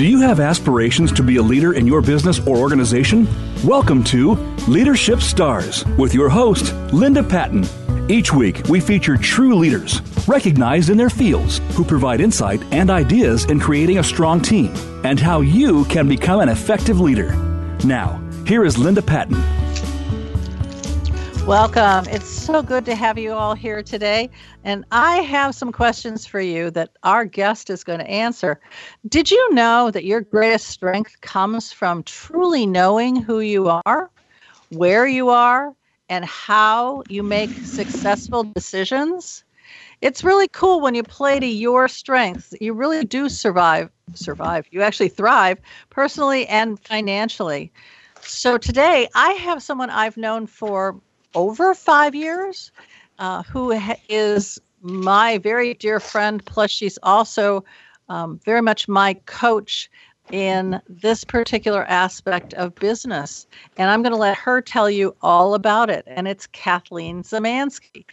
Do you have aspirations to be a leader in your business or organization? Welcome to Leadership Stars with your host, Linda Patten. Each week, we feature true leaders, recognized in their fields, who provide insight and ideas in creating a strong team and how you can become an effective leader. Now, here is Linda Patten. Welcome. It's so good to have you all here today. And I have some questions for you that our guest is going to answer. Did you know that your greatest strength comes from truly knowing who you are, where you are, and how you make successful decisions? It's really cool when you play to your strengths. You really do survive, survive. You actually thrive personally and financially. So today I have someone I've known for over five years, uh, who ha- is my very dear friend. Plus, she's also um, very much my coach in this particular aspect of business. And I'm going to let her tell you all about it. And it's Kathleen Zemansky.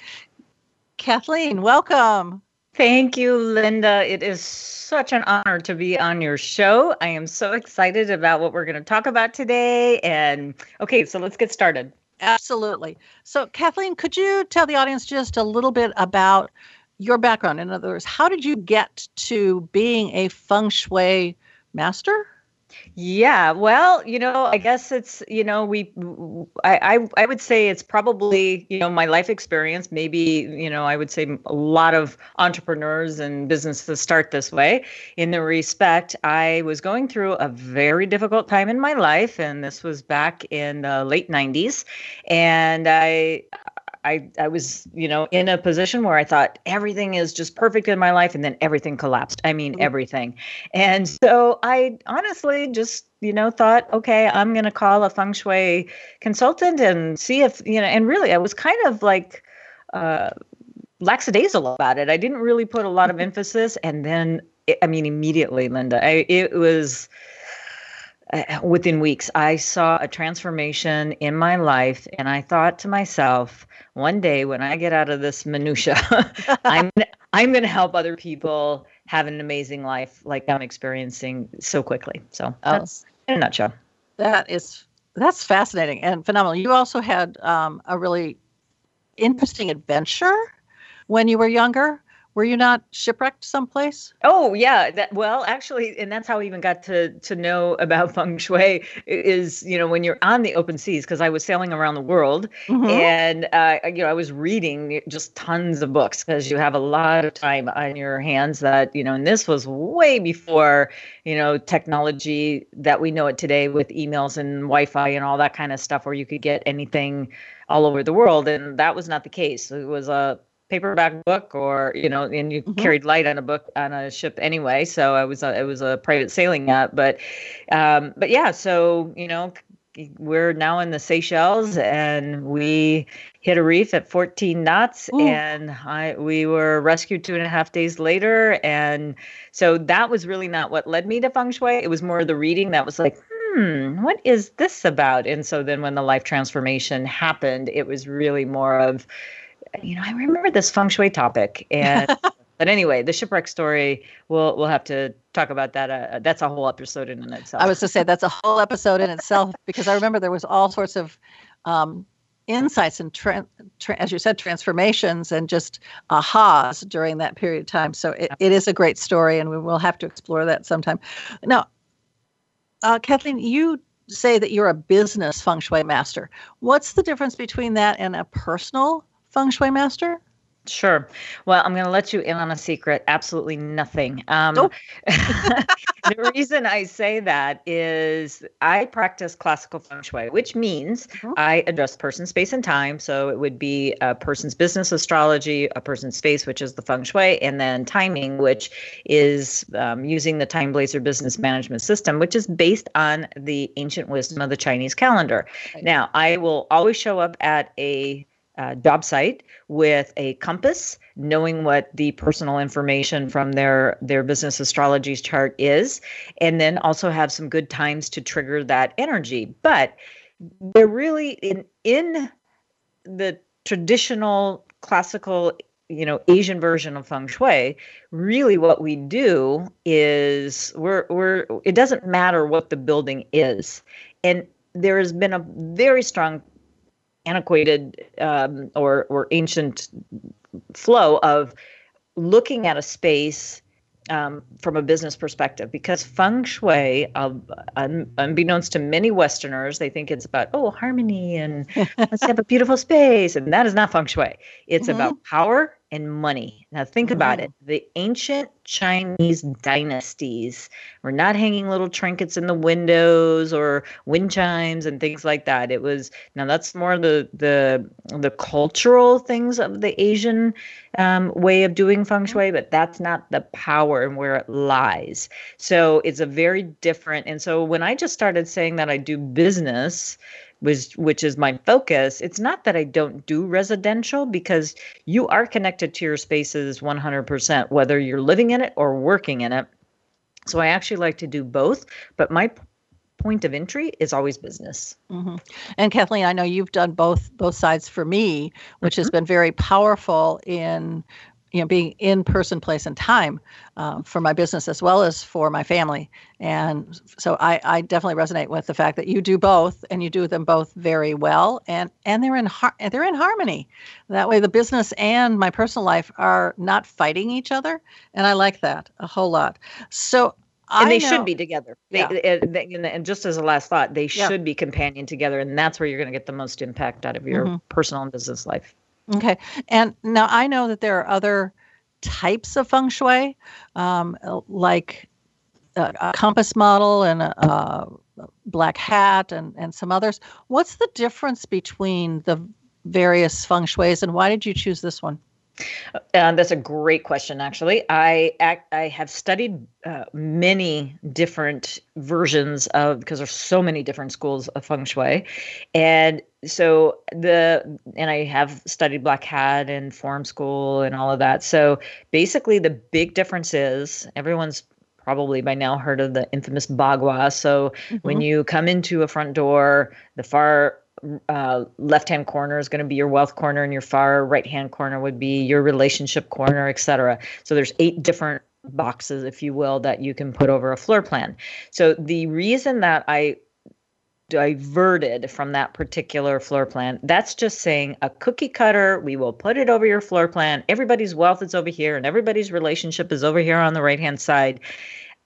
Kathleen, welcome. Thank you, Linda. It is such an honor to be on your show. I am so excited about what we're going to talk about today. And okay, so let's get started. Absolutely. So, Kathleen, could you tell the audience just a little bit about your background? In other words, how did you get to being a feng shui master? Yeah, well, you know, I guess it's, you know, we, I, I, I would say it's probably, you know, my life experience. Maybe, you know, I would say a lot of entrepreneurs and businesses start this way. In the respect, I was going through a very difficult time in my life, and this was back in the late 90s. And I, I, I was, you know, in a position where I thought everything is just perfect in my life and then everything collapsed. I mean, mm-hmm. everything. And so I honestly just, you know, thought, okay, I'm going to call a feng shui consultant and see if, you know, and really I was kind of like, uh, lackadaisical about it. I didn't really put a lot of mm-hmm. emphasis. And then, I mean, immediately, Linda, I, it was, uh, within weeks, I saw a transformation in my life, and I thought to myself, one day when I get out of this minutia, I'm I'm going to help other people have an amazing life like I'm experiencing so quickly. So oh, that's in a nutshell. That is that's fascinating and phenomenal. You also had um, a really interesting adventure when you were younger. Were you not shipwrecked someplace? Oh yeah, that well actually, and that's how I even got to to know about feng shui. Is you know when you're on the open seas because I was sailing around the world mm-hmm. and uh, you know I was reading just tons of books because you have a lot of time on your hands. That you know, and this was way before you know technology that we know it today with emails and Wi-Fi and all that kind of stuff, where you could get anything all over the world, and that was not the case. It was a paperback book or you know and you mm-hmm. carried light on a book on a ship anyway so i was a, it was a private sailing yacht but um but yeah so you know we're now in the Seychelles and we hit a reef at 14 knots Ooh. and I we were rescued two and a half days later and so that was really not what led me to feng shui it was more the reading that was like hmm what is this about and so then when the life transformation happened it was really more of you know, I remember this feng shui topic. And but anyway, the shipwreck story, we'll we'll have to talk about that. Uh, that's a whole episode in itself. I was to say that's a whole episode in itself because I remember there was all sorts of um, insights and tra- tra- as you said transformations and just ahas during that period of time so it, it is a great story and we will have to explore that sometime now uh, kathleen you say that you're a business feng shui master what's the difference between that and a personal feng shui master? Sure. Well, I'm going to let you in on a secret. Absolutely nothing. Um, oh. the reason I say that is I practice classical feng shui, which means mm-hmm. I address person, space, and time. So it would be a person's business astrology, a person's space, which is the feng shui, and then timing, which is um, using the TimeBlazr business management system, which is based on the ancient wisdom of the Chinese calendar. Right. Now, I will always show up at a uh, job site with a compass, knowing what the personal information from their their business astrology chart is, and then also have some good times to trigger that energy. But they're really in in the traditional classical you know asian version of feng shui really what we do is we're we're it doesn't matter what the building is and there has been a very strong antiquated um, or or ancient flow of looking at a space um, from a business perspective because feng shui, uh, un- unbeknownst to many Westerners, they think it's about, oh, harmony and let's have a beautiful space. And that is not feng shui. It's mm-hmm. about power and money. Now, think about it. The ancient Chinese dynasties were not hanging little trinkets in the windows or wind chimes and things like that. It was now that's more the the the cultural things of the Asian um, way of doing feng shui, but that's not the power and where it lies. So it's a very different. And so when I just started saying that I do business was which is my focus it's not that i don't do residential because you are connected to your spaces 100% whether you're living in it or working in it so i actually like to do both but my point of entry is always business. Mm-hmm. And Kathleen, I know you've done both both sides for me, which mm-hmm. has been very powerful in you know being in person place and time um, for my business as well as for my family and so I, I definitely resonate with the fact that you do both and you do them both very well and and they're in har- they're in harmony that way the business and my personal life are not fighting each other and i like that a whole lot so and I they know, should be together. They, yeah. they, and just as a last thought, they yeah. should be companion together, and that's where you're going to get the most impact out of your mm-hmm. personal and business life. Okay. And now I know that there are other types of feng shui, um, like a, a, compass model and a, a, black hat and, and some others. What's the difference between the various feng shuis and why did you choose this one? Uh, that's a great question. Actually, I I have studied uh, many different versions of because there's so many different schools of feng shui, and so the and I have studied black hat and form school and all of that. So basically, the big difference is everyone's probably by now heard of the infamous bagua. So mm-hmm. when you come into a front door, the far uh, left hand corner is going to be your wealth corner and your far right hand corner would be your relationship corner etc so there's eight different boxes if you will that you can put over a floor plan. So the reason that i diverted from that particular floor plan that's just saying a cookie cutter we will put it over your floor plan. Everybody's wealth is over here and everybody's relationship is over here on the right hand side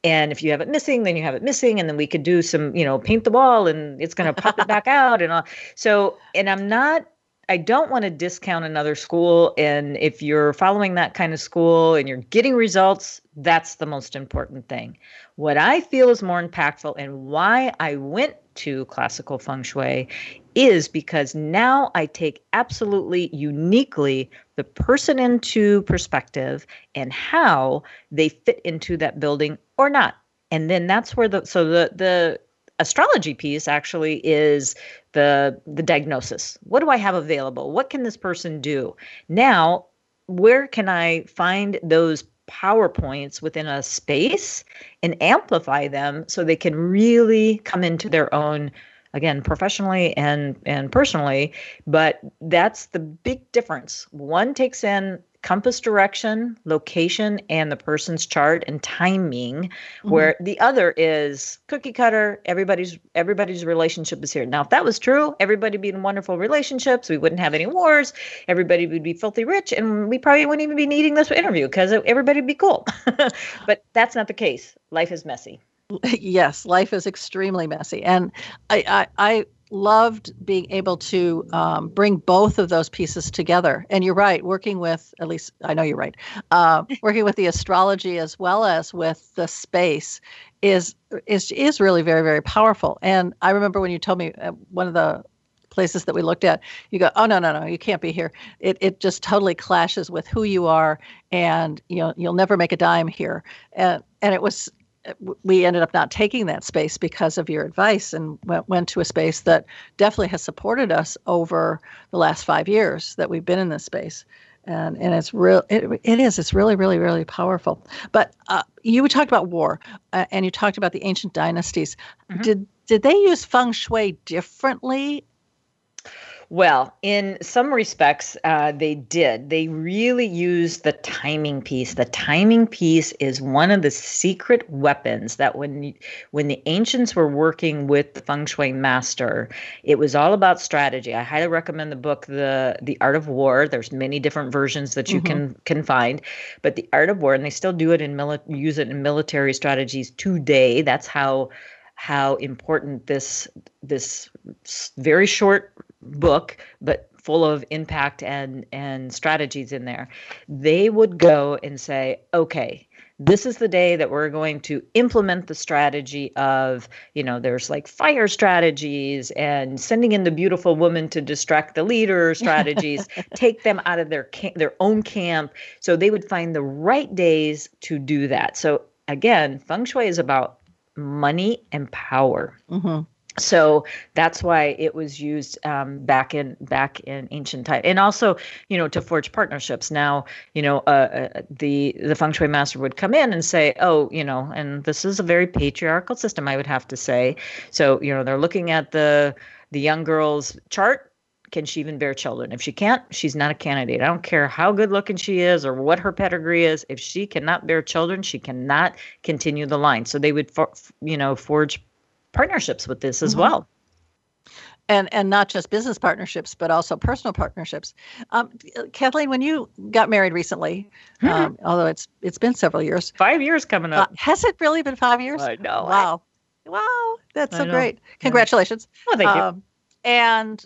and if you have it missing then you have it missing and then we could do some you know paint the wall and it's going to pop it back out and all. So and i'm not i don't want to discount another school and if you're following that kind of school and you're getting results that's the most important thing. What i feel is more impactful and why i went to classical feng shui is because now I take absolutely uniquely the person into perspective and how they fit into that building or not. And then that's where the so the the astrology piece actually is the the diagnosis. What do I have available? What can this person do? Now, where can I find those PowerPoints within a space and amplify them so they can really come into their own again professionally and and personally but that's the big difference one takes in compass direction, location, and the person's chart and timing, mm-hmm. where the other is cookie cutter. Everybody's everybody's relationship is here. Now, if that was true, everybody would be in wonderful relationships. We wouldn't have any wars. Everybody would be filthy rich, and we probably wouldn't even be needing this interview because everybody would be cool. but that's not the case. Life is messy. Yes, life is extremely messy, and I, I, I loved being able to um, bring both of those pieces together. And you're right, working with, at least I know you're right, uh, working with the astrology as well as with the space is is is really very very powerful. And I remember when you told me uh, one of the places that we looked at, you go, oh no no no, you can't be here. It it just totally clashes with who you are, and you know you'll never make a dime here. And and it was we ended up not taking that space because of your advice and went, went to a space that definitely has supported us over the last five years that we've been in this space. And and it's real it, it is it's really really really powerful. But uh, you talked about war uh, and you talked about the ancient dynasties. Mm-hmm. did did they use feng shui differently Well, in some respects, uh, they did. They really used the timing piece. The timing piece is one of the secret weapons that when when the ancients were working with the feng shui master, it was all about strategy. I highly recommend the book the the Art of War. There's many different versions that you mm-hmm. can can find, but the Art of War, and they still do it in mili- use it in military strategies today. That's how how important this this very short book, but full of impact and and strategies in there. They would go and say, okay, this is the day that we're going to implement the strategy of you know there's like fire strategies and sending in the beautiful woman to distract the leader strategies take them out of their camp, their own camp. So they would find the right days to do that. So again feng shui is about money and power. Mm-hmm so that's why it was used um, back in back in ancient time. And also you know to forge partnerships. Now you know uh, uh, the the feng shui master would come in and say oh you know and this is a very patriarchal system i would have to say. So you know they're looking at the the young girl's chart. Can she even bear children? If she can't she's not a candidate. I don't care how good looking she is or what her pedigree is. If she cannot bear children she cannot continue the line. So they would for, you know forge partnerships with this as mm-hmm. well. And and not just business partnerships but also personal partnerships. Um, kathleen when you got married recently mm-hmm. um, although it's it's been several years five years coming up. uh, has it really been five years? I know. wow I, wow. That's so great. Congratulations. Oh, thank um, you and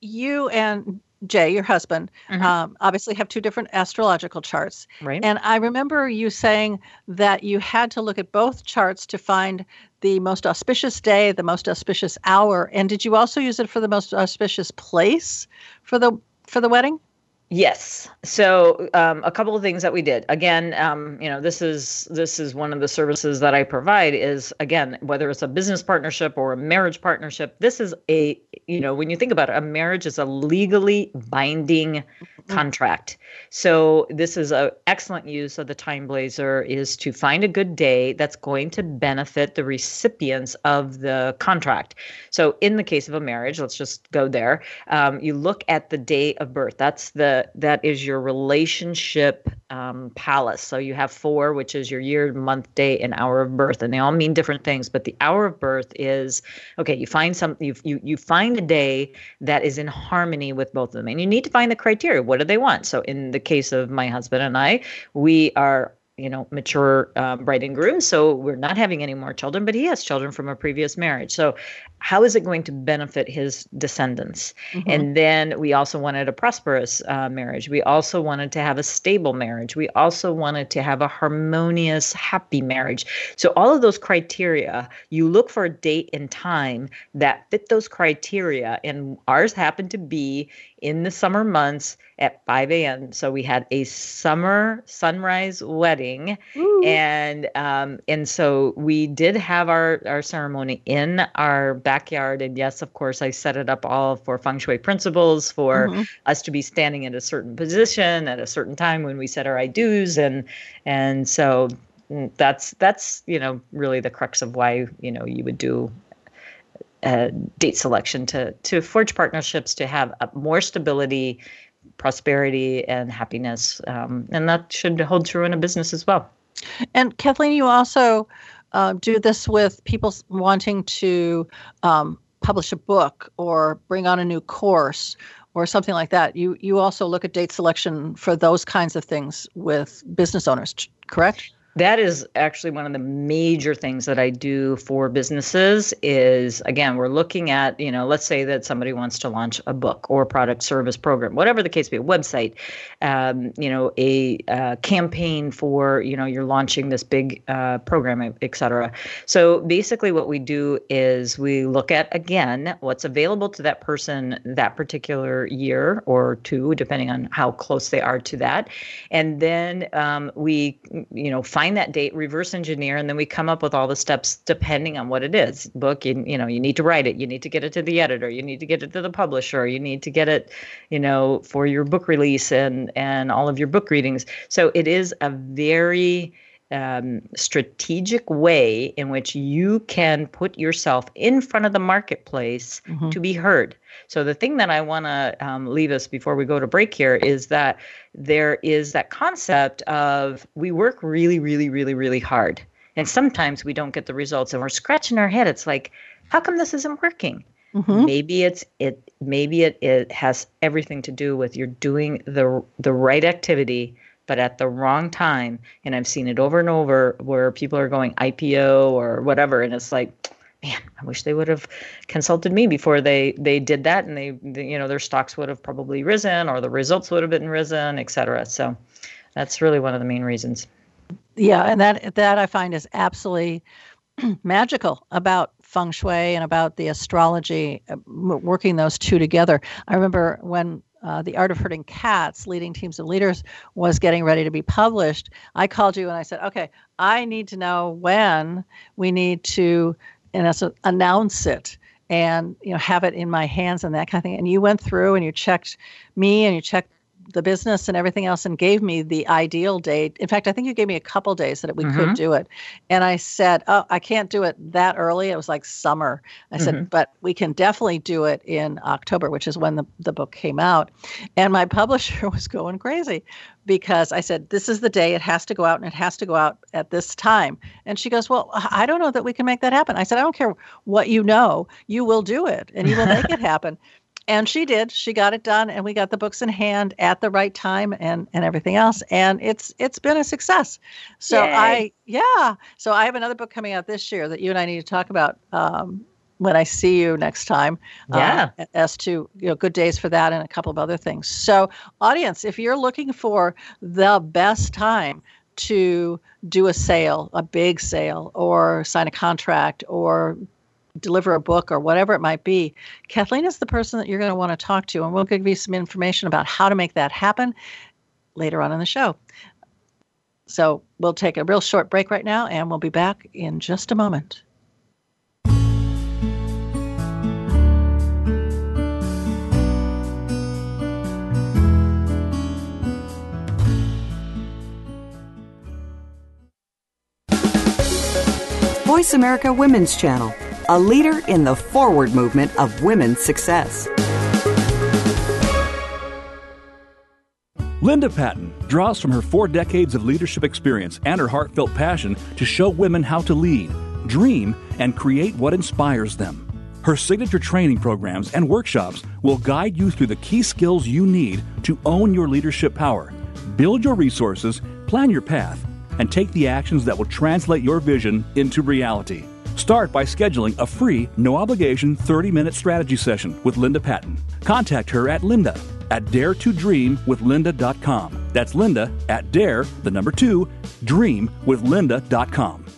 you and Jay, your husband, mm-hmm. um, obviously have two different astrological charts. Right. And I remember you saying that you had to look at both charts to find the most auspicious day, the most auspicious hour. And did you also use it for the most auspicious place for the for the wedding? Yes. So um, a couple of things that we did. Again, um, you know, this is this is one of the services that I provide. Is again, whether it's a business partnership or a marriage partnership, this is a you know when you think about it, a marriage is a legally binding Mm-hmm. contract. So this is an excellent use of the TimeBlazr is to find a good day that's going to benefit the recipients of the contract. So in the case of a marriage, let's just go there. Um, you look at the day of birth. That's the that is your relationship um, palace. So you have four, which is your year, month, day, and hour of birth, and they all mean different things. But the hour of birth is okay. You find some you you you find a day that is in harmony with both of them, and you need to find the criteria. What what do they want? So in the case of my husband and I, we are you know mature um, bride and groom so we're not having any more children but he has children from a previous marriage. So how is it going to benefit his descendants? Mm-hmm. and then we also wanted a prosperous uh, marriage. We also wanted to have a stable marriage. We also wanted to have a harmonious happy marriage. So all of those criteria you look for a date and time that fit those criteria and ours happened to be in the summer months at 5 a.m. So we had a summer sunrise wedding, Ooh. and um, and so we did have our our ceremony in our backyard. And yes, of course, I set it up all for feng shui principles for mm-hmm. us to be standing in a certain position at a certain time when we said our I do's, and and so mm, that's that's you know really the crux of why you know you would do uh, date selection to to forge partnerships to have more stability, prosperity, and happiness, um, and that should hold true in a business as well. And Kathleen, you also uh, do this with people wanting to um, publish a book or bring on a new course or something like that. You you also look at date selection for those kinds of things with business owners, correct? That is actually one of the major things that I do for businesses is again we're looking at you know let's say that somebody wants to launch a book or a product service program whatever the case be a website um, you know a uh, campaign for you know you're launching this big uh, program et cetera. So basically what we do is we look at again what's available to that person that particular year or two depending on how close they are to that. And then um, we you know find find that date, reverse engineer, and then we come up with all the steps depending on what it is. Book, you, you know, you need to write it, you need to get it to the editor, you need to get it to the publisher, you need to get it, you know, for your book release and and all of your book readings. So it is a very um, strategic way in which you can put yourself in front of the marketplace mm-hmm. to be heard. So, the thing that I want to um, leave us before we go to break here is that there is that concept of we work really, really, really, really hard. And sometimes we don't get the results and we're scratching our head. It's like, how come this isn't working? Mm-hmm. Maybe it's it maybe it, it has everything to do with you're doing the the right activity but at the wrong time. And I've seen it over and over where people are going IPO or whatever, and it's like, man, I wish they would have consulted me before they they did that, and they, they you know their stocks would have probably risen or the results would have been risen, et cetera. So that's really one of the main reasons. Yeah, and that that I find is absolutely magical about feng shui and about the astrology uh, working those two together i remember when uh, the art of herding cats leading teams of leaders was getting ready to be published. I called you and i said okay i need to know when we need to in essence, announce it and you know have it in my hands and that kind of thing. And you went through and you checked me and you checked the business and everything else and gave me the ideal date. In fact, I think you gave me a couple days that we mm-hmm. could do it. And I said, Oh, I can't do it that early. It was like summer. I mm-hmm. said, But we can definitely do it in October, which is when the, the book came out. And my publisher was going crazy because I said, This is the day it has to go out and it has to go out at this time. And she goes, Well, I don't know that we can make that happen. I said, I don't care what you know, you will do it and you will make it happen and she did she got it done and we got the books in hand at the right time and and everything else and it's it's been a success so Yay. i yeah so i have another book coming out this year that you and i need to talk about um, when I see you next time. Uh, yeah. Uh, as to you know, good days for that and a couple of other things. So, audience, if you're looking for the best time to do a sale, a big sale, or sign a contract, or deliver a book or whatever it might be, Kathleen is the person that you're going to want to talk to. And we'll give you some information about how to make that happen later on in the show. So we'll take a real short break right now and we'll be back in just a moment. Voice America Women's Channel a leader in the forward movement of women's success. Linda Patten draws from her four decades of leadership experience and her heartfelt passion to show women how to lead, dream, and create what inspires them. Her signature training programs and workshops will guide you through the key skills you need to own your leadership power, build your resources, plan your path, and take the actions that will translate your vision into reality. Start by scheduling a free, no obligation 30 minute strategy session with Linda Patten. Contact her at linda at dare to dream with daretodreamwithlinda.com. That's linda at dare, the number two, dream with dreamwithlinda.com.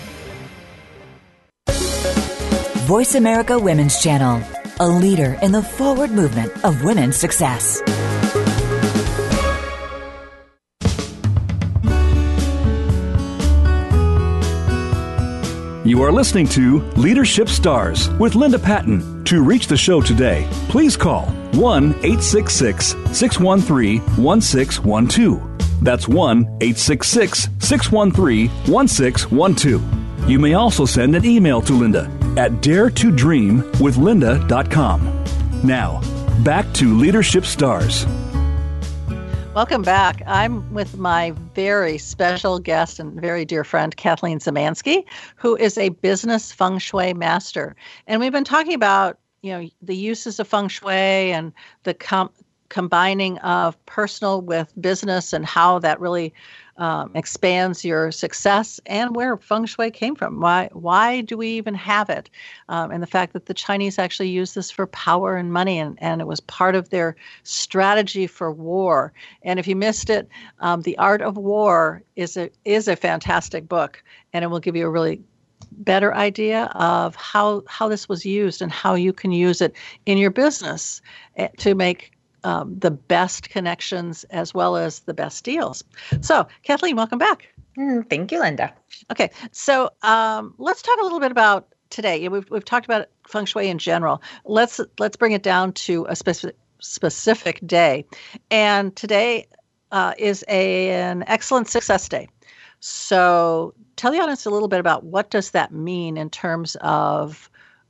Voice America Women's Channel, a leader in the forward movement of women's success. You are listening to Leadership Stars with Linda Patten. To reach the show today, please call 1 866 613 1612. That's 1 866 613 1612. You may also send an email to Linda at daretodreamwithlinda.com. Now, back to Leadership Stars. Welcome back. I'm with my very special guest and very dear friend, Kathleen Zemansky, who is a business feng shui master. And we've been talking about, you know, the uses of feng shui and the com- combining of personal with business and how that really um, expands your success and where feng shui came from. Why why do we even have it? Um, and the fact that the Chinese actually use this for power and money, and, and it was part of their strategy for war. And if you missed it, um, the Art of War is a is a fantastic book, and it will give you a really better idea of how how this was used and how you can use it in your business eh, to make um, the best connections as well as the best deals. So, Kathleen, welcome back. Mm, thank you, Linda. Okay, so um, let's talk a little bit about today. We've we've talked about feng shui in general. Let's let's bring it down to a specific specific day, and today uh, is a, an excellent success day. So tell the audience a little bit about what does that mean in terms of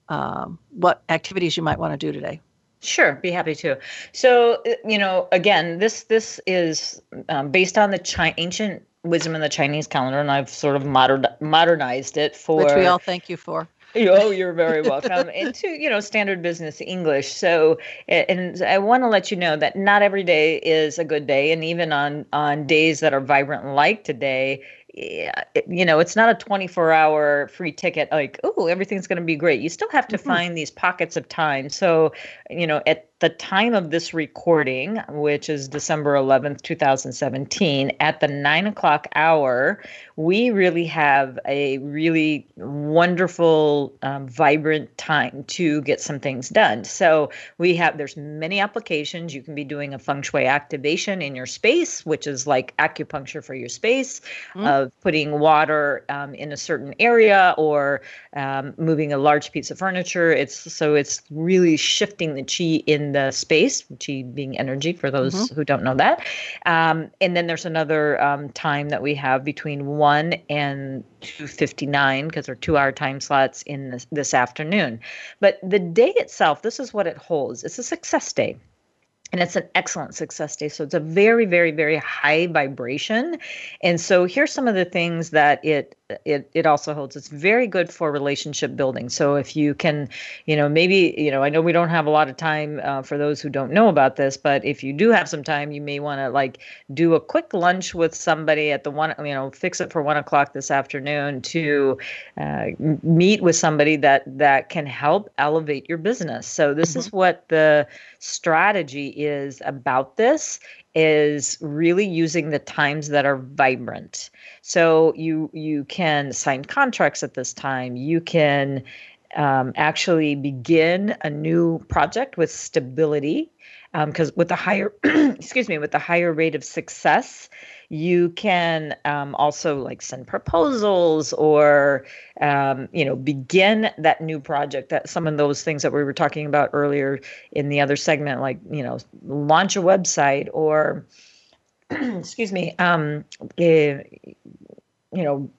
um, what activities you might want to do today. Sure, be happy to. So, uh, you know, again, this this is um, based on the Chi- ancient wisdom in the Chinese calendar, and I've sort of modern, modernized it for which we all thank you for. oh, you're very welcome. into you know standard business English. So, and I want to let you know that not every day is a good day, and even on on days that are vibrant like today, you know, it's not a 24 hour free ticket like, oh, everything's going to be great. You still have to mm-hmm. find these pockets of time. So, you know, at the time of this recording, which is December 11th, 2017, at the nine o'clock hour, we really have a really wonderful, um, vibrant time to get some things done. So we have, there's many applications. You can be doing a feng shui activation in your space, which is like acupuncture for your space, mm-hmm. of putting water um, in a certain area or um, moving a large piece of furniture. It's so it's really shifting the chi in the space, chi being energy for those mm-hmm. who don't know that. Um, and then there's another um, time that we have between 1 and 2.59 because they're two-hour time slots in this, this afternoon. But the day itself, this is what it holds. It's a success day and it's an excellent success day so it's a very very very high vibration. And so here's some of the things that it it it also holds. It's very good for relationship building. So if you can you know maybe you know i know we don't have a lot of time uh, for those who don't know about this but if you do have some time you may want to like do a quick lunch with somebody at the one you know fix it for one o'clock this afternoon to uh, meet with somebody that that can help elevate your business. So this mm-hmm. is what the strategy is about this is really using the times that are vibrant. So you you can sign contracts at this time. You can um, actually begin a new project with stability because um, with the higher excuse me with the higher rate of success you can um, also like send proposals or um, you know begin that new project that some of those things that we were talking about earlier in the other segment like you know launch a website or excuse me um, uh, you know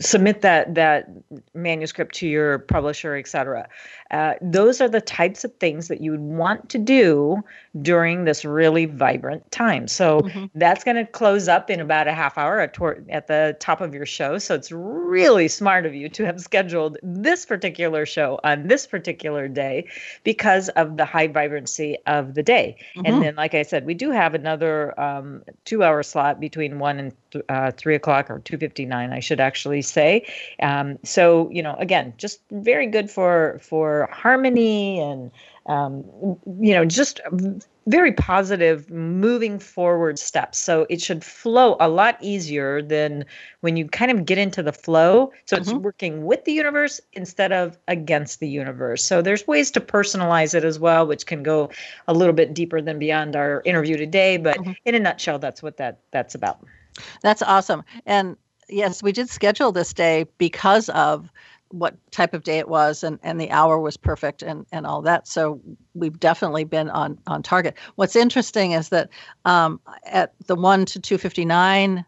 submit that that manuscript to your publisher et cetera. Uh, those are the types of things that you would want to do during this really vibrant time. So mm-hmm. that's going to close up in about a half hour at, at the top of your show. So it's really smart of you to have scheduled this particular show on this particular day because of the high vibrancy of the day. Mm-hmm. and then like i said we do have another um, two hour slot between 1 and th- uh, 3 o'clock or 2.59 I should actually say. Um, so you know, again, just very good for for harmony and um, you know, just very positive moving forward steps. So it should flow a lot easier than when you kind of get into the flow. So mm-hmm. it's working with the universe instead of against the universe. So there's ways to personalize it as well, which can go a little bit deeper than beyond our interview today. But mm-hmm. in a nutshell, that's what that that's about. That's awesome. And yes, we did schedule this day because of what type of day it was and, and the hour was perfect and, and all that. So we've definitely been on, on target. What's interesting is that um, at the 1 to 259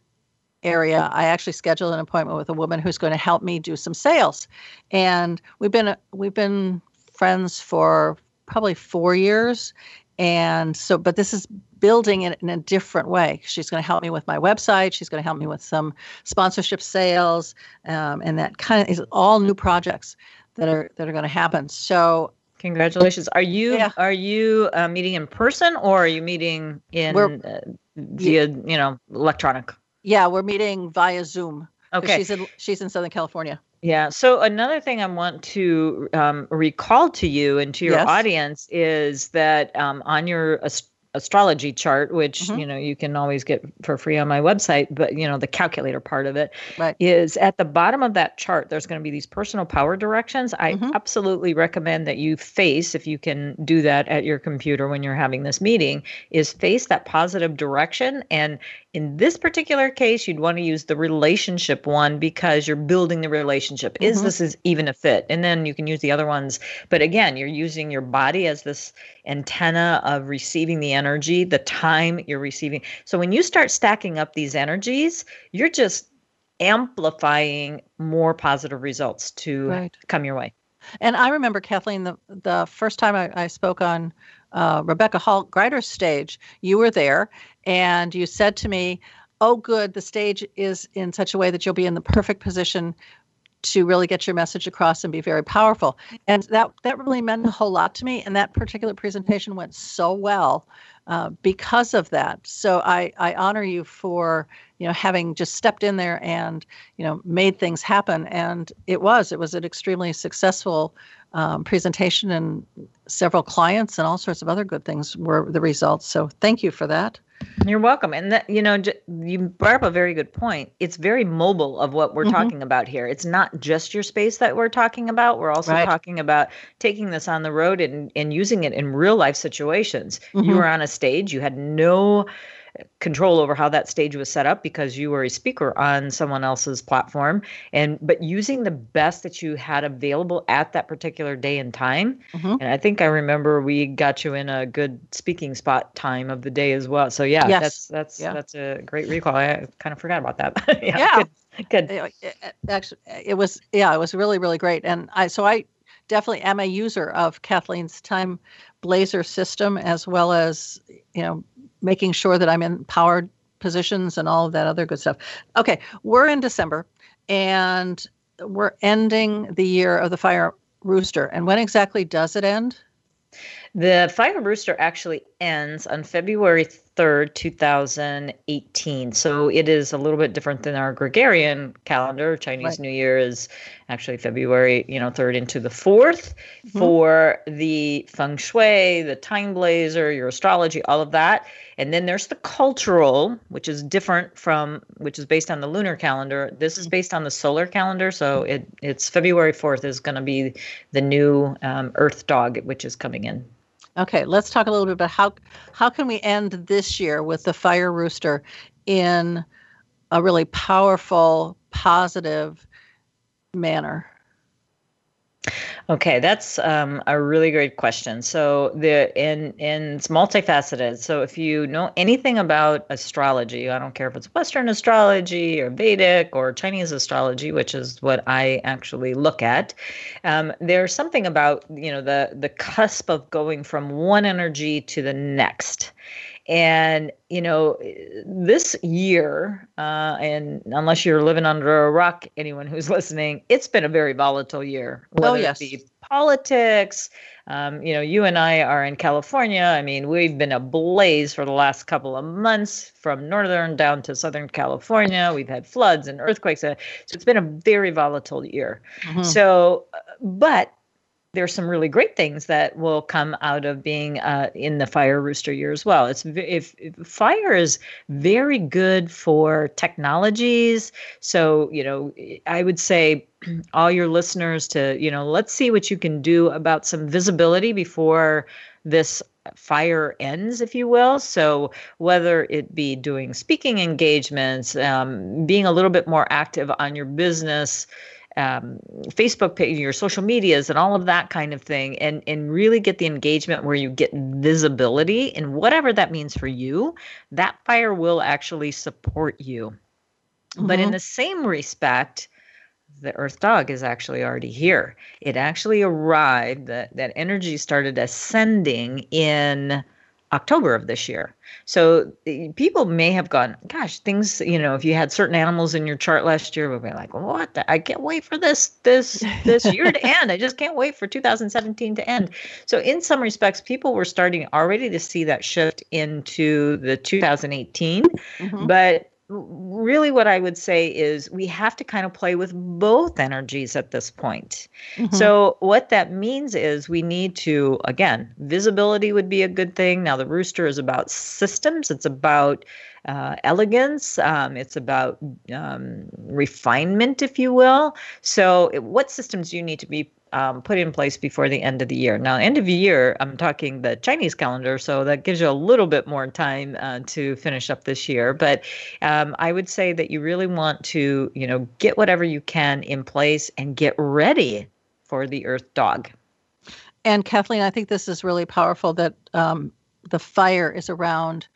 area, I actually scheduled an appointment with a woman who's going to help me do some sales. And we've been we've been friends for probably four years. And so, but this is building it in a different way. She's going to help me with my website. She's going to help me with some sponsorship sales, um, and that kind of is all new projects that are that are going to happen. So congratulations. Are you yeah. are you uh, meeting in person or are you meeting in uh, via you know electronic? Yeah, we're meeting via Zoom. Okay, she's in she's in Southern California. Yeah. So another thing I want to um, recall to you and to your yes. audience is that um, on your astrology chart, which mm-hmm. you know you can always get for free on my website, but you know the calculator part of it right. is at the bottom of that chart. There's going to be these personal power directions. I mm-hmm. absolutely recommend that you face, if you can do that at your computer when you're having this meeting, is face that positive direction. And in this particular case, you'd want to use the relationship one because you're building the relationship. Mm-hmm. Is this is even a fit? And then you can use the other ones. But again, you're using your body as this antenna of receiving the energy, the time you're receiving. So when you start stacking up these energies, you're just amplifying more positive results to right. come your way. And I remember Kathleen the the first time I, I spoke on uh, Rebecca Hall Gruyter's stage. You were there, and you said to me, "Oh, good, the stage is in such a way that you'll be in the perfect position to really get your message across and be very powerful. And that that really meant a whole lot to me. And that particular presentation went so well uh, because of that. So I I honor you for you know having just stepped in there and you know made things happen. And it was it was an extremely successful um, presentation and several clients and all sorts of other good things were the results. So thank you for that. You're welcome. And that, you know, you brought up a very good point. It's very mobile of what we're mm-hmm. talking about here. It's not just your space that we're talking about. We're also right. talking about taking this on the road and, and using it in real life situations. Mm-hmm. You were on a stage, you had no control over how that stage was set up because you were a speaker on someone else's platform and but using the best that you had available at that particular day and time mm-hmm. and i think i remember we got you in a good speaking spot time of the day as well so yeah yes. that's that's yeah. that's a great recall i kind of forgot about that yeah, yeah. Good. good uh, uh, uh, actually it was yeah it was really really great and i so i definitely am a user of kathleen's time blazer system as well as you know making sure that I'm in powered positions and all of that other good stuff. Okay, we're in December and we're ending the year of the fire rooster. And when exactly does it end? The fire rooster actually ends on February 3rd, 2018. So it is a little bit different than our Gregorian calendar. Chinese right. New Year is actually February, you know, 3rd into the 4th. Mm-hmm. For the feng shui, the TimeBlazr, your astrology, all of that. And then there's the cultural, which is different from which is based on the lunar calendar. This is mm-hmm. based on the solar calendar. So it it's February 4th is going to be the new um, Earth dog, which is coming in. Okay, let's talk a little bit about how how can we end this year with the fire rooster in a really powerful, positive manner. Okay, that's um, a really great question. So the and and it's multifaceted. So if you know anything about astrology, I don't care if it's Western astrology or Vedic or Chinese astrology, which is what I actually look at. Um, there's something about you know the the cusp of going from one energy to the next, and you know, this year, uh, and unless you're living under a rock, anyone who's listening, it's been a very volatile year. Oh, whether oh yes. It be politics. Um, you know, you and I are in California. I mean, we've been ablaze for the last couple of months from northern down to southern California. We've had floods and earthquakes. Uh, so it's been a very volatile year. Mm-hmm. So, uh, but there's some really great things that will come out of being uh, in the fire rooster year as well. It's if, if, fire is very good for technologies. So you know, I would say all your listeners to you know let's see what you can do about some visibility before this fire ends, if you will. So, whether it be doing speaking engagements, um, being a little bit more active on your business, um, Facebook page, your social medias, and all of that kind of thing, and and really get the engagement where you get visibility and whatever that means for you, that fire will actually support you. Mm-hmm. But in mm-hmm. the same respect, the Earth Dog is actually already here. It actually arrived. That that energy started ascending in October of this year. So people may have gone, gosh, things, you know, if you had certain animals in your chart last year, would be like, what? The, I can't wait for this this this year to end. I just can't wait for 2017 to end. So in some respects, people were starting already to see that shift into the 2018, mm-hmm. but really what I would say is we have to kind of play with both energies at this point. Mm-hmm. So, what that means is we need to, again, visibility would be a good thing. Now, the rooster is about systems, it's about uh, elegance, um, it's about um, refinement, if you will. So, what systems do you need to be um, put in place before the end of the year. Now, end of the year, I'm talking the Chinese calendar, so that gives you a little bit more time uh, to finish up this year. But um, I would say that you really want to, you know, get whatever you can in place and get ready for the Earth Dog. And Kathleen, I think this is really powerful that um, the fire is around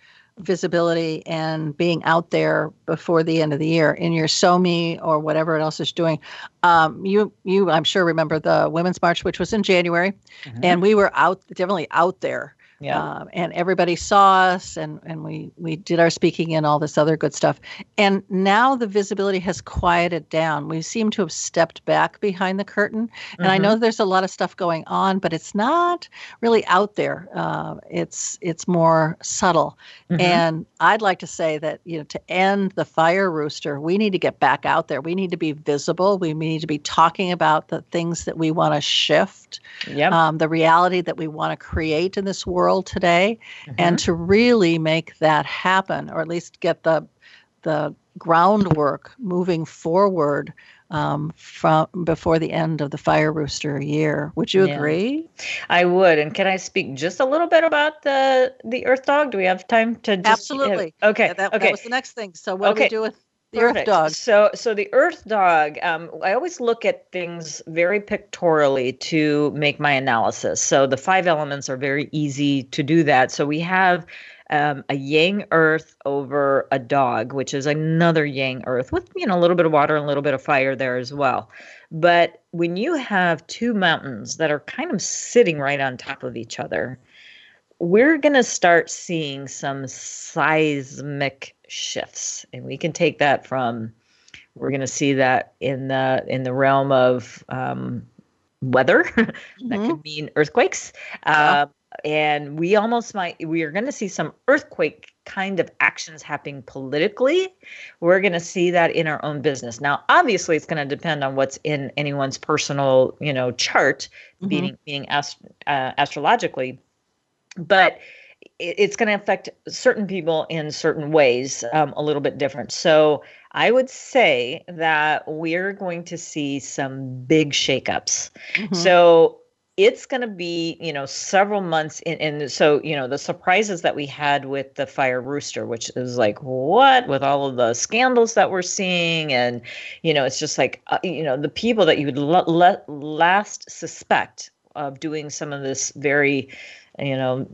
visibility and being out there before the end of the year in your SOMI or whatever else is doing. Um, you, you, I'm sure remember the Women's March, which was in January, mm-hmm. and we were out definitely out there yeah. Um, and everybody saw us and, and we, we did our speaking and all this other good stuff. And now the visibility has quieted down. We seem to have stepped back behind the curtain. And mm-hmm. I know there's a lot of stuff going on, but it's not really out there. Uh, it's it's more subtle. Mm-hmm. And I'd like to say that, you know, to end the fire rooster, we need to get back out there. We need to be visible. We need to be talking about the things that we want to shift, yep. um, the reality that we want to create in this world world today mm-hmm. and to really make that happen or at least get the the groundwork moving forward um, from before the end of the fire rooster year. Would you yeah. agree? I would. And can I speak just a little bit about the the Earth Dog? Do we have time to? Just Absolutely. Have, okay. Yeah, that, okay. that was the next thing. So what okay. do we do with the Perfect. earth dog. So so the earth dog um, i always look at things very pictorially to make my analysis. So the five elements are very easy to do that. So we have um, a yang earth over a dog which is another yang earth with you know a little bit of water and a little bit of fire there as well. But when you have two mountains that are kind of sitting right on top of each other we're going to start seeing some seismic shifts and we can take that from we're going to see that in the in the realm of um, weather mm-hmm. that could mean earthquakes yeah. uh, and we almost might we are going to see some earthquake kind of actions happening politically we're going to see that in our own business now obviously it's going to depend on what's in anyone's personal you know chart mm-hmm. being being ast- uh, astrologically but it's going to affect certain people in certain ways um, a little bit different. So I would say that we're going to see some big shakeups. Mm-hmm. So it's going to be, you know, several months in. And so, you know, the surprises that we had with the Fire Rooster, which is like, what with all of the scandals that we're seeing. And, you know, it's just like, uh, you know, the people that you would l- last suspect of doing some of this very you know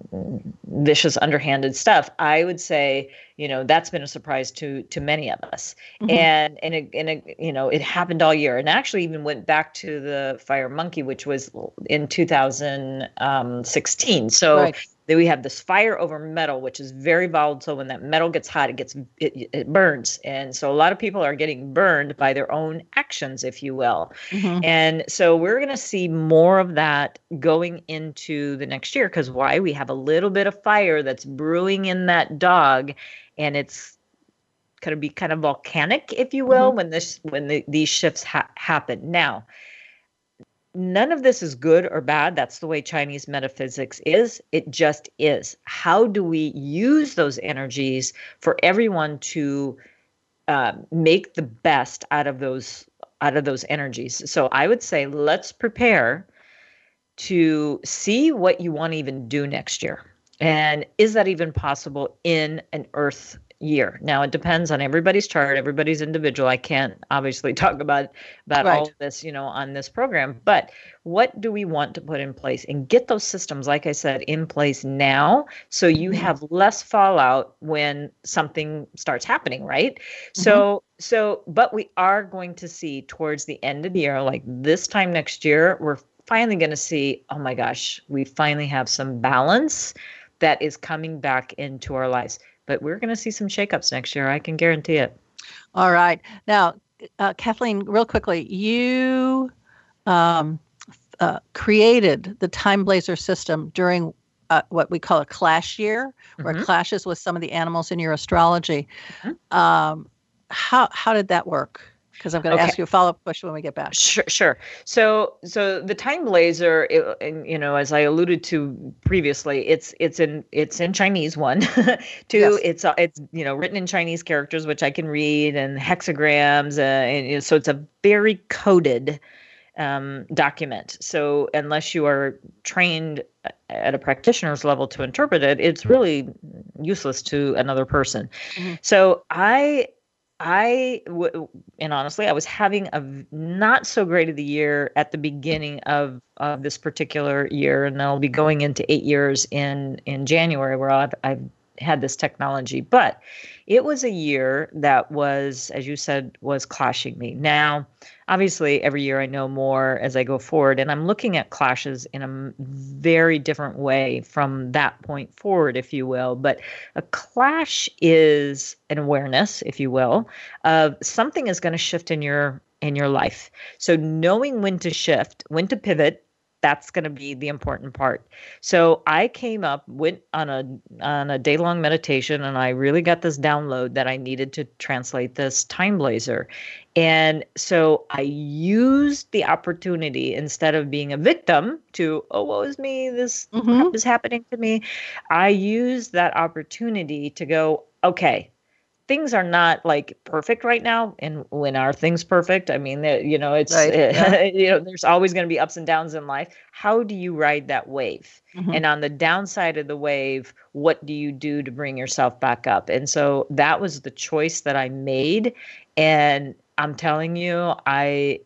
vicious underhanded stuff i would say you know that's been a surprise to to many of us mm-hmm. and and it, and it, you know it happened all year and actually even went back to the fire monkey which was in 2016 so right. Then we have this fire over metal, which is very volatile. When that metal gets hot, it gets it, it burns, and so a lot of people are getting burned by their own actions, if you will. Mm-hmm. And so we're going to see more of that going into the next year because why? We have a little bit of fire that's brewing in that dog, and it's going to be kind of volcanic, if you will, mm-hmm. when this when the, these shifts ha- happen. Now none of this is good or bad. That's the way Chinese metaphysics is. It just is. How do we use those energies for everyone to uh, make the best out of those out of those energies? So I would say let's prepare to see what you want to even do next year. And is that even possible in an Earth year. Now it depends on everybody's chart, everybody's individual. I can't obviously talk about about right. all of this, you know, on this program, but what do we want to put in place and get those systems like I said in place now so you mm-hmm. have less fallout when something starts happening, right? Mm-hmm. So so but we are going to see towards the end of the year like this time next year we're finally going to see oh my gosh, we finally have some balance that is coming back into our lives but we're going to see some shakeups next year. I can guarantee it. All right. Now, uh, Kathleen, real quickly, you um, uh, created the TimeBlazr system during uh, what we call a clash year, where Mhm. it clashes with some of the animals in your astrology. Mhm. Um, how how did that work? Because I'm going to ask you a follow up question when we get back. Sure, sure. So, so the TimeBlazr, it, and you know, as I alluded to previously, it's it's in it's in Chinese. One, two, Yes. it's uh, it's you know written in Chinese characters, which I can read, and hexagrams, uh, and you know, so it's a very coded um, document. So, unless you are trained at a practitioner's level to interpret it, it's really useless to another person. Mhm. So, I I w- and honestly, I was having a not so great of the year at the beginning of of this particular year, and I'll be going into eight years in in January, where I've I've had this technology. But it was a year that was, as you said, was clashing me. Now, obviously, every year I know more as I go forward, and I'm looking at clashes in a very different way from that point forward, if you will. But a clash is an awareness, if you will, of something is going to shift in your in your life. So knowing when to shift, when to pivot, that's going to be the important part. So I came up went on a on a day long meditation and I really got this download that I needed to translate this TimeBlazr. And so I used the opportunity instead of being a victim to, oh, woe is me, this Mhm. is happening to me. I used that opportunity to go, okay, things are not like perfect right now. And when are things perfect? I mean, you know, it's, Right, yeah. you know, there's always going to be ups and downs in life. How do you ride that wave? Mhm. And on the downside of the wave, what do you do to bring yourself back up? And so that was the choice that I made. And I'm telling you, I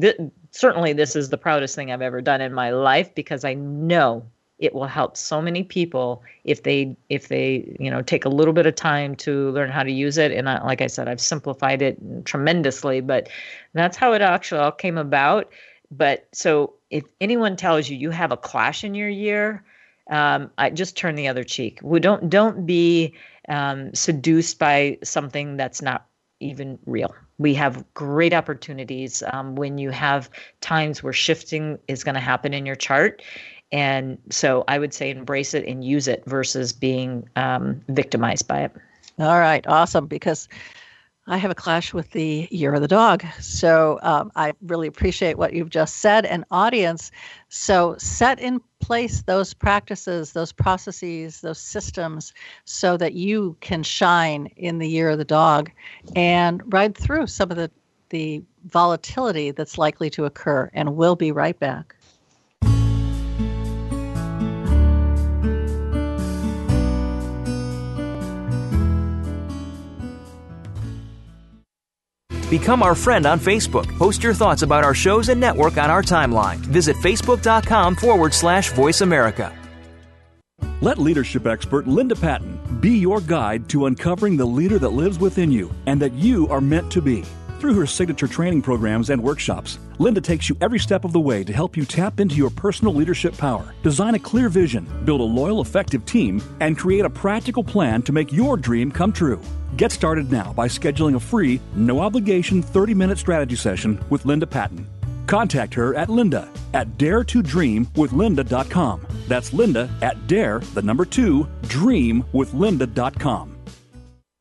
th- certainly this is the proudest thing I've ever done in my life because I know it will help so many people if they if they you know take a little bit of time to learn how to use it and I, like i said i've simplified it tremendously but that's how it actually all came about but so if anyone tells you you have a clash in your year um, I just turn the other cheek. We don't don't be um, seduced by something that's not even real. We have great opportunities um, when you have times where shifting is going to happen in your chart, and so I would say embrace it and use it versus being um, victimized by it. All right, awesome. Because I have a clash with the year of the dog. So um, I really appreciate what you've just said. And audience, so set in place those practices, those processes, those systems so that you can shine in the year of the dog and ride through some of the, the volatility that's likely to occur. And we'll be right back. Become our friend on Facebook. Post your thoughts about our shows and network on our timeline. Visit facebook.com forward slash voice America. Let leadership expert Linda Patten be your guide to uncovering the leader that lives within you and that you are meant to be. Through her signature training programs and workshops, Linda takes you every step of the way to help you tap into your personal leadership power, design a clear vision, build a loyal, effective team, and create a practical plan to make your dream come true. Get started now by scheduling a free, no obligation 30 minute strategy session with Linda Patten. Contact her at linda at daretodreamwithlinda.com. That's linda at dare, the number two, dreamwithlinda.com.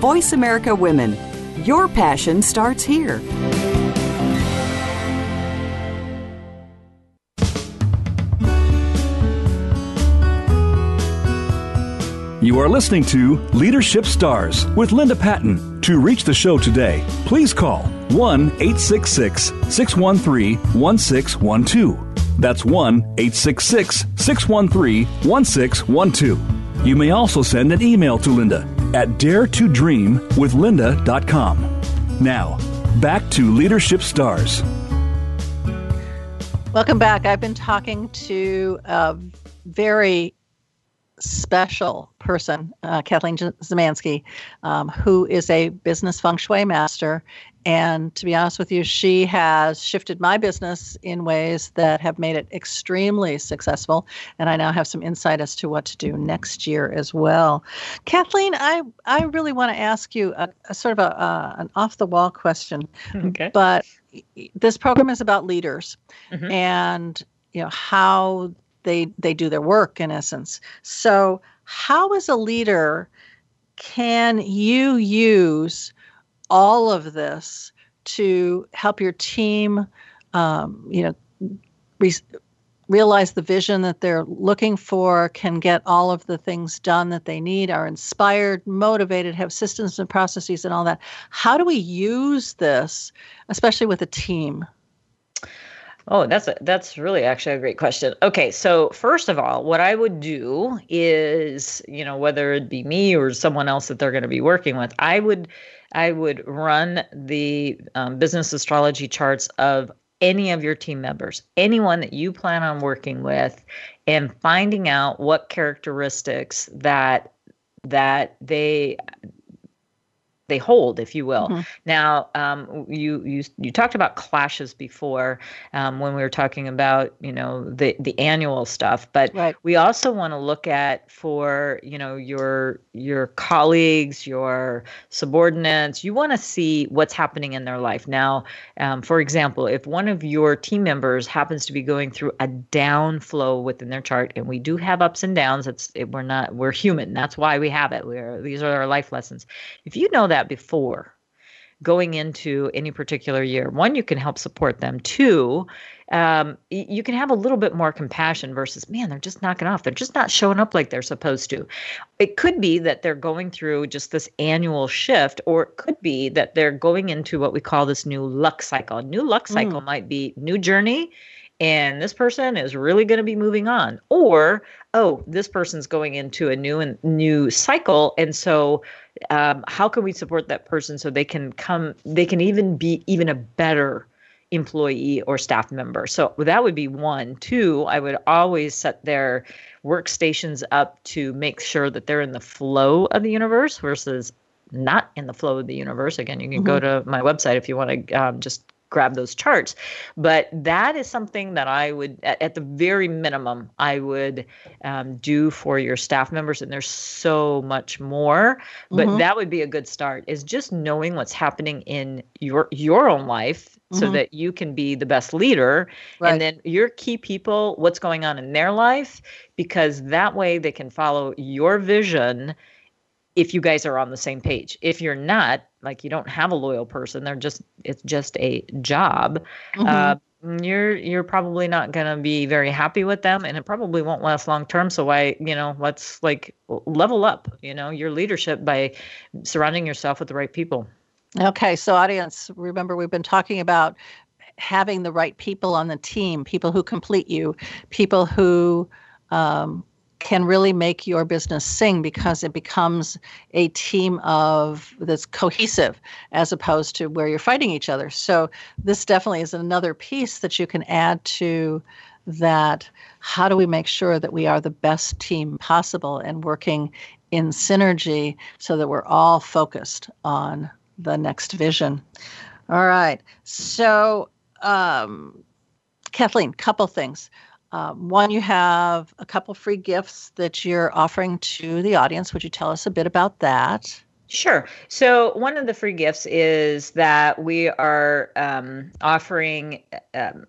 Voice America Women. Your passion starts here. You are listening to Leadership Stars with Linda Patten. To reach the show today, please call 1 866 613 1612. That's 1 866 613 1612. You may also send an email to Linda at daretodreamwithlinda.com. Now, back to Leadership Stars. Welcome back. I've been talking to a very special person, uh, Kathleen Zemansky, um, who is a business feng shui master. And to be honest with you, she has shifted my business in ways that have made it extremely successful. And I now have some insight as to what to do next year as well. Kathleen, I, I really want to ask you a, a sort of a, uh, an off the wall question. Okay. But this program is about leaders Mhm. and you know how they they do their work in essence. So, how as a leader can you use all of this to help your team, um, you know, re- realize the vision that they're looking for, can get all of the things done that they need, are inspired, motivated, have systems and processes and all that. How do we use this, especially with a team? Oh, that's a, that's really actually a great question. Okay, so first of all, what I would do is, you know, whether it be me or someone else that they're going to be working with, I would I would run the um, business astrology charts of any of your team members, anyone that you plan on working with, and finding out what characteristics that that they they hold, if you will. Mhm. Now, um, you you you talked about clashes before um, when we were talking about you know the the annual stuff, but Right. we also want to look at for you know your your colleagues, your subordinates. You want to see what's happening in their life. Now, um, for example, if one of your team members happens to be going through a downflow within their chart, and we do have ups and downs. It's it, we're not we're human. That's why we have it. We're these are our life lessons. If you know that before going into any particular year, one, you can help support them. Two, um, you can have a little bit more compassion versus, man, they're just knocking off. They're just not showing up like they're supposed to. It could be that they're going through just this annual shift, or it could be that they're going into what we call this new luck cycle. A new luck cycle might be new journey. And this person is really going to be moving on, or oh, this person's going into a new and new cycle, and so um, how can we support that person so they can come they can even be even a better employee or staff member? So that would be one. Two i would always set their workstations up to make sure that they're in the flow of the universe versus not in the flow of the universe. Again you can go to my website if you want to um, just grab those charts but that is something that i would at, at the very minimum i would um, do for your staff members and there's so much more but Mhm. that would be a good start is just knowing what's happening in your your own life so Mhm. that you can be the best leader Right. and then your key people what's going on in their life because that way they can follow your vision if you guys are on the same page if you're not like you don't have a loyal person. They're just it's just a job. Mhm. uh, you're you're probably not going to be very happy with them and it probably won't last long term. So why you know let's like level up you know your leadership by surrounding yourself with the right people. Okay, so audience, remember we've been talking about having the right people on the team, people who complete you, people who um, can really make your business sing because it becomes a team of that's cohesive as opposed to where you're fighting each other. So this definitely is another piece that you can add to that. How do we make sure that we are the best team possible and working in synergy so that we're all focused on the next vision. All right. So, um, Kathleen, couple things. Um, one, you have a couple free gifts that you're offering to the audience. Would you tell us a bit about that? Sure. So one of the free gifts is that we are um, offering. Um,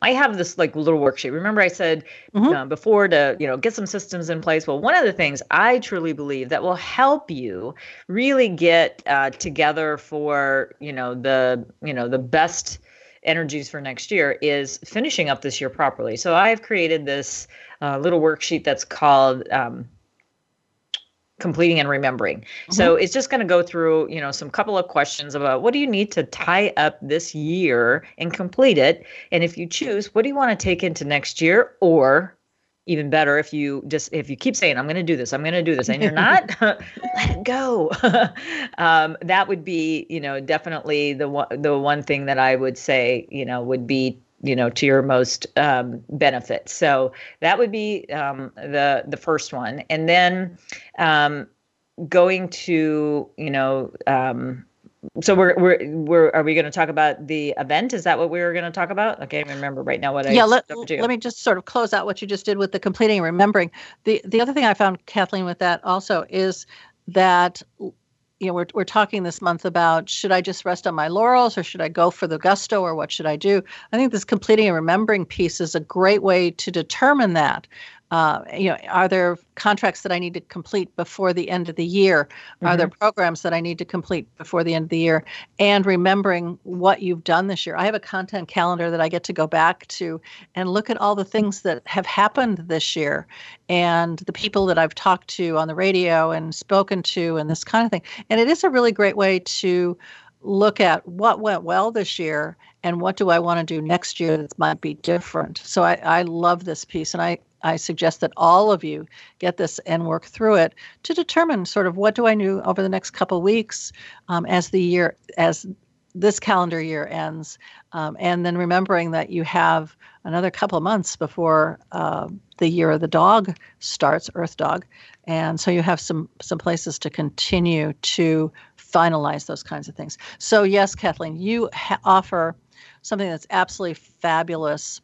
I have this like little worksheet. Remember, I said Mhm. uh, before to you know get some systems in place. Well, one of the things I truly believe that will help you really get uh, together for you know the you know the best energies for next year is finishing up this year properly. So I've created this uh, little worksheet that's called. Um, completing and remembering. So it's just going to go through, you know, some couple of questions about what do you need to tie up this year and complete it, and if you choose, what do you want to take into next year, or even better, if you just if you keep saying I'm going to do this, I'm going to do this, and you're not, let it go. um, that would be, you know, definitely the one the one thing that I would say, you know, would be you know to your most um, benefit. So that would be um, the the first one, and then um, going to you know. Um, so we're we're we're are we going to talk about the event? Is that what we were going to talk about? I can't remember right now what I yeah. Let, let me just sort of close out what you just did with the completing and remembering. The the other thing I found Kathleen with that also is that you know, we're, we're talking this month about should I just rest on my laurels or should I go for the gusto or what should I do? I think this completing and remembering piece is a great way to determine that uh, you know, are there contracts that I need to complete before the end of the year? Mm-hmm. Are there mm-hmm. programs that I need to complete before the end of the year? And remembering what you've done this year. I have a content calendar that I get to go back to and look at all the things that have happened this year and the people that I've talked to on the radio and spoken to and this kind of thing. And it is a really great way to look at what went well this year and what do I want to do next year that might be different. So I, I love this piece and I, I suggest that all of you get this and work through it to determine sort of what do I do over the next couple weeks um, as the year as this calendar year ends, um, and then remembering that you have another couple of months before uh, the year of the dog starts, Earth Dog, and so you have some some places to continue to finalize those kinds of things. So yes, Kathleen, you ha- offer something that's absolutely fabulous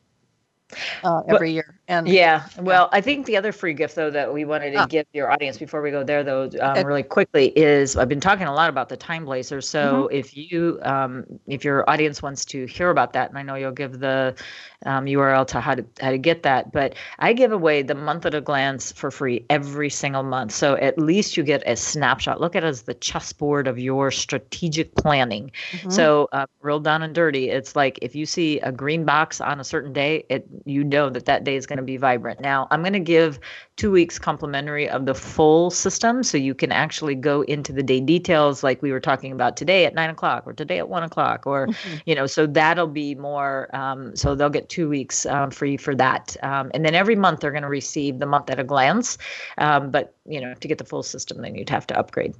uh, every year. And yeah, well, I think the other free gift though that we wanted to ah. give your audience before we go there though, um, really quickly is I've been talking a lot about the TimeBlazr. So mm-hmm. if you, um, if your audience wants to hear about that, and I know you'll give the um, URL to how to how to get that, but I give away the month at a glance for free every single month. So at least you get a snapshot. Look at it as the chessboard of your strategic planning. Mm-hmm. So uh, real down and dirty, it's like if you see a green box on a certain day, it you know that that day is going to be vibrant. Now, I'm going to give two weeks complimentary of the full system so you can actually go into the day details like we were talking about today at nine o'clock or today at one o'clock or, mm-hmm. you know, so that'll be more. Um, so they'll get two weeks um, free for that. Um, and then every month they're going to receive the month at a glance. Um, but, you know, to get the full system, then you'd have to upgrade.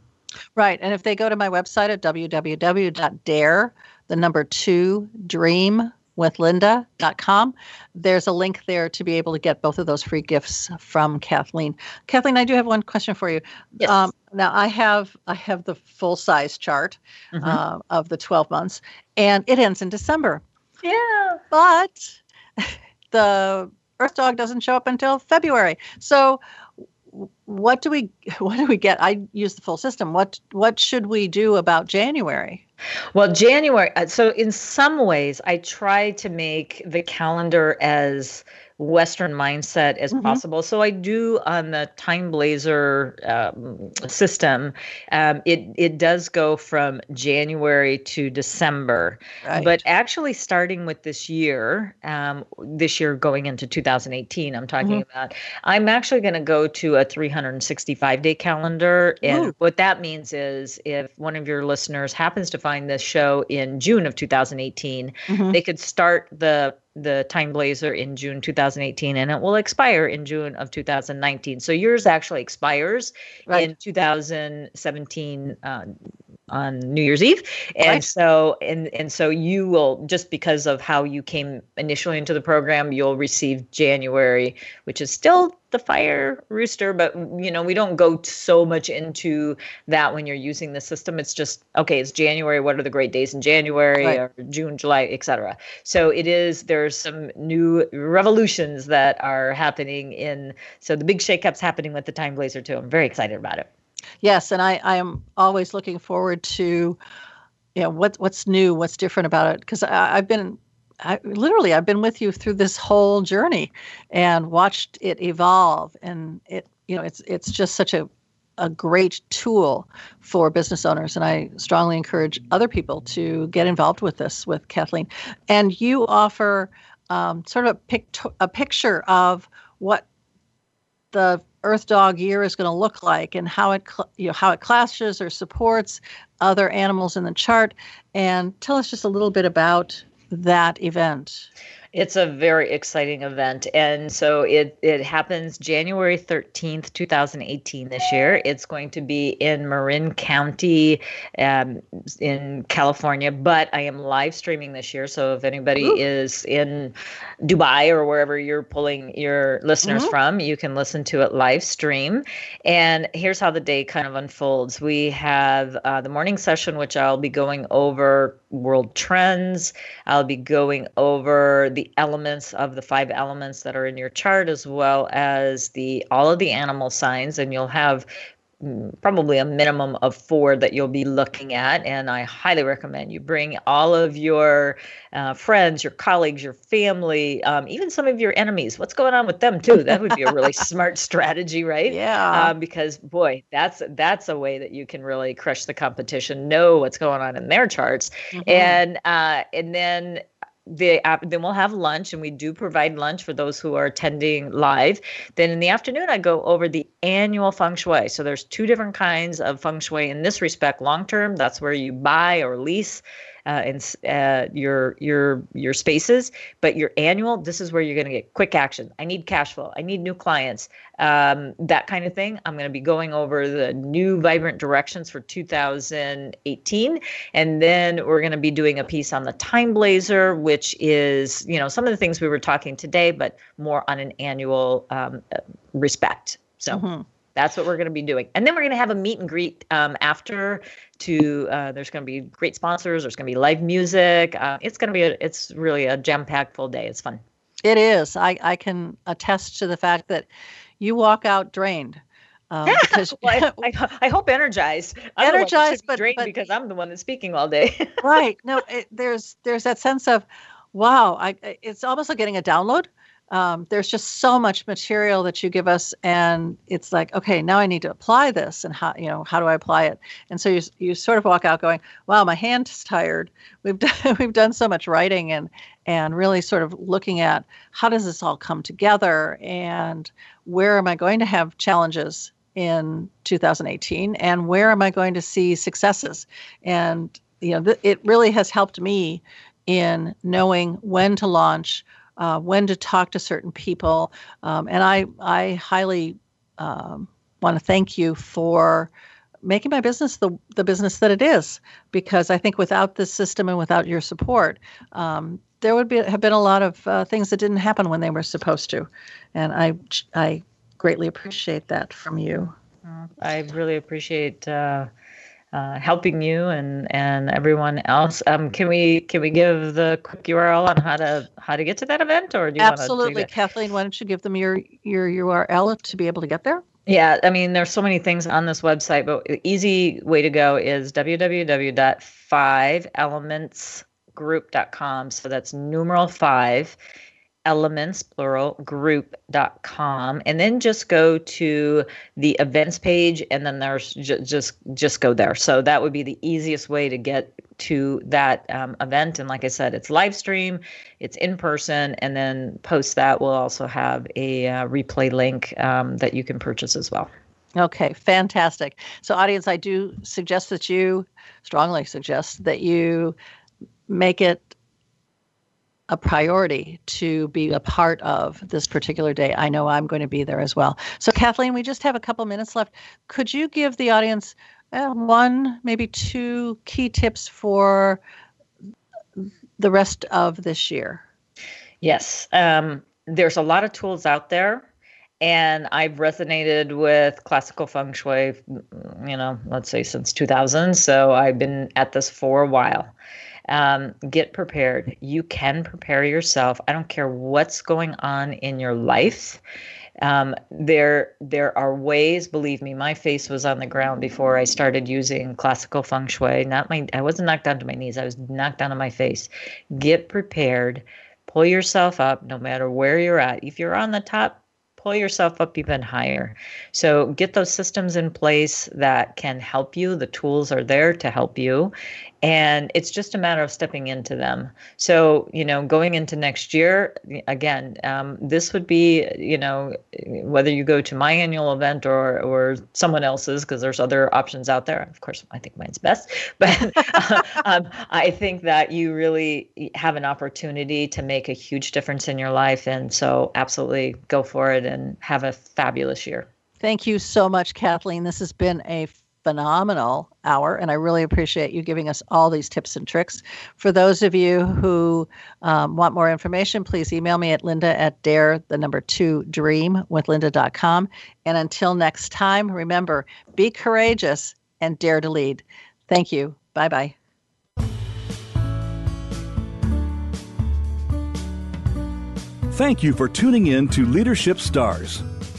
Right. And if they go to my website at www.dare, the number two dream with linda.com. There's a link there to be able to get both of those free gifts from Kathleen. Kathleen, I do have one question for you. Yes. Um, now I have I have the full size chart mm-hmm. uh, of the 12 months, and it ends in December. Yeah. But the Earth Dog doesn't show up until February. So what do we what do we get? I use the full system. What what should we do about january? Well january uh, so in some ways i try to make the calendar as Western mindset as mm-hmm. possible. So I do on the TimeBlazr um, system. Um, it it does go from January to December, right. but actually starting with this year, um, this year going into 2018, I'm talking mm-hmm. about. I'm actually going to go to a 365 day calendar, and Ooh. what that means is if one of your listeners happens to find this show in June of 2018, mm-hmm. they could start the the TimeBlazr in June 2018 and it will expire in June of 2019. So yours actually expires right. in 2017 uh, on New Year's Eve. And right. so and and so you will just because of how you came initially into the program, you'll receive January, which is still the fire rooster, but you know, we don't go so much into that when you're using the system. It's just okay, it's January, what are the great days in January right. or June, July, etc. So it is there's some new revolutions that are happening in so the big shakeup's happening with the TimeBlazr too. I'm very excited about it. Yes, and I, I am always looking forward to, you know, what what's new, what's different about it, because I've been, I, literally, I've been with you through this whole journey, and watched it evolve, and it, you know, it's it's just such a a great tool for business owners, and I strongly encourage other people to get involved with this with Kathleen. And you offer um, sort of a, pict- a picture of what the Earth Dog year is going to look like and how it you know how it clashes or supports other animals in the chart and tell us just a little bit about that event. It's a very exciting event. And so it, it happens January 13th, 2018 this year. It's going to be in Marin County um, in California, but I am live streaming this year. So if anybody Ooh. is in Dubai or wherever you're pulling your listeners mm-hmm. from, you can listen to it live stream. And here's how the day kind of unfolds we have uh, the morning session, which I'll be going over world trends. I'll be going over the elements of the five elements that are in your chart as well as the all of the animal signs and you'll have probably a minimum of four that you'll be looking at. And I highly recommend you bring all of your uh, friends, your colleagues, your family, um, even some of your enemies. What's going on with them too? That would be a really smart strategy, right? Yeah. Um, because boy, that's that's a way that you can really crush the competition. Know what's going on in their charts, mm-hmm. and uh, and then the then we'll have lunch and we do provide lunch for those who are attending live. Then in the afternoon i go over the annual feng shui. So there's two different kinds of feng shui in this respect. Long term that's where you buy or lease uh, in uh, your your your spaces. But your annual, this is where you're going to get quick action. I need cash flow. I need new clients. Um, that kind of thing. I'm going to be going over the new vibrant directions for 2018, and then we're going to be doing a piece on the TimeBlazr, which is you know some of the things we were talking today, but more on an annual um, respect. So. Mm-hmm that's what we're going to be doing and then we're going to have a meet and greet um, after to uh, there's going to be great sponsors there's going to be live music uh, it's going to be a, it's really a jam packed full day it's fun it is I, I can attest to the fact that you walk out drained um, yeah, because well, I, I, I, hope energized. I'm energized, but, drained but, because I'm the one that's speaking all day. right. No, it, there's there's that sense of, wow. I it's almost like getting a download um, there's just so much material that you give us and it's like okay now i need to apply this and how you know how do i apply it? And so you, you sort of walk out going wow my hand's tired. We've done we've done so much writing and and really sort of looking at how does this all come together and where am i going to have challenges in 2018 and where am i going to see successes? And you know th- it really has helped me in knowing when to launch uh, when to talk to certain people. Um, and I, I highly um, want to thank you for making my business the, the business that it is, because I think without this system and without your support, um, there would be have been a lot of uh, things that didn't happen when they were supposed to, and I I greatly appreciate that from you. I really appreciate uh, uh, helping you and and everyone else. Um, can we can we give the quick URL on how to how to get to that event, or do you absolutely, Kathleen? Why don't you give them your your URL to be able to get there? Yeah, I mean, there's so many things on this website, but the easy way to go is www.fiveelementsgroup.com. So that's numeral five elements plural group.com and then just go to the events page and then there's ju- just just go there. So that would be the easiest way to get to that um, event. And like i said it's live stream it's in person and then post that we'll also have a uh, replay link um, that you can purchase as well. Okay, fantastic. So, audience, I do suggest that you strongly suggest that you make it a priority to be a part of this particular day. I know I'm going to be there as well. So, Kathleen, we just have a couple minutes left. Could you give the audience uh, one, maybe two key tips for the rest of this year? Yes. Um, there's a lot of tools out there. And I've resonated with classical feng shui, you know, let's say since 2000. So I've been at this for a while um, get prepared. You can prepare yourself. I don't care what's going on in your life. Um, there, there are ways. Believe me, my face was on the ground before I started using classical feng shui. Not my, I wasn't knocked down to my knees. I was knocked down on my face. Get prepared. Pull yourself up, no matter where you're at. If you're on the top pull yourself up even higher. So get those systems in place that can help you. The tools are there to help you. And it's just a matter of stepping into them. So, you know, going into next year, again, um, this would be, you know, whether you go to my annual event or or someone else's, because there's other options out there. Of course, I think mine's best, but um, I think that you really have an opportunity to make a huge difference in your life, and so absolutely go for it and have a fabulous year. Thank you so much, Kathleen. This has been a phenomenal hour, and I really appreciate you giving us all these tips and tricks. For those of you who um, want more information, please email me at linda at dare, the number two dream with linda.com. And until next time, remember be courageous and dare to lead. Thank you. Bye bye. Thank you for tuning in to Leadership Stars.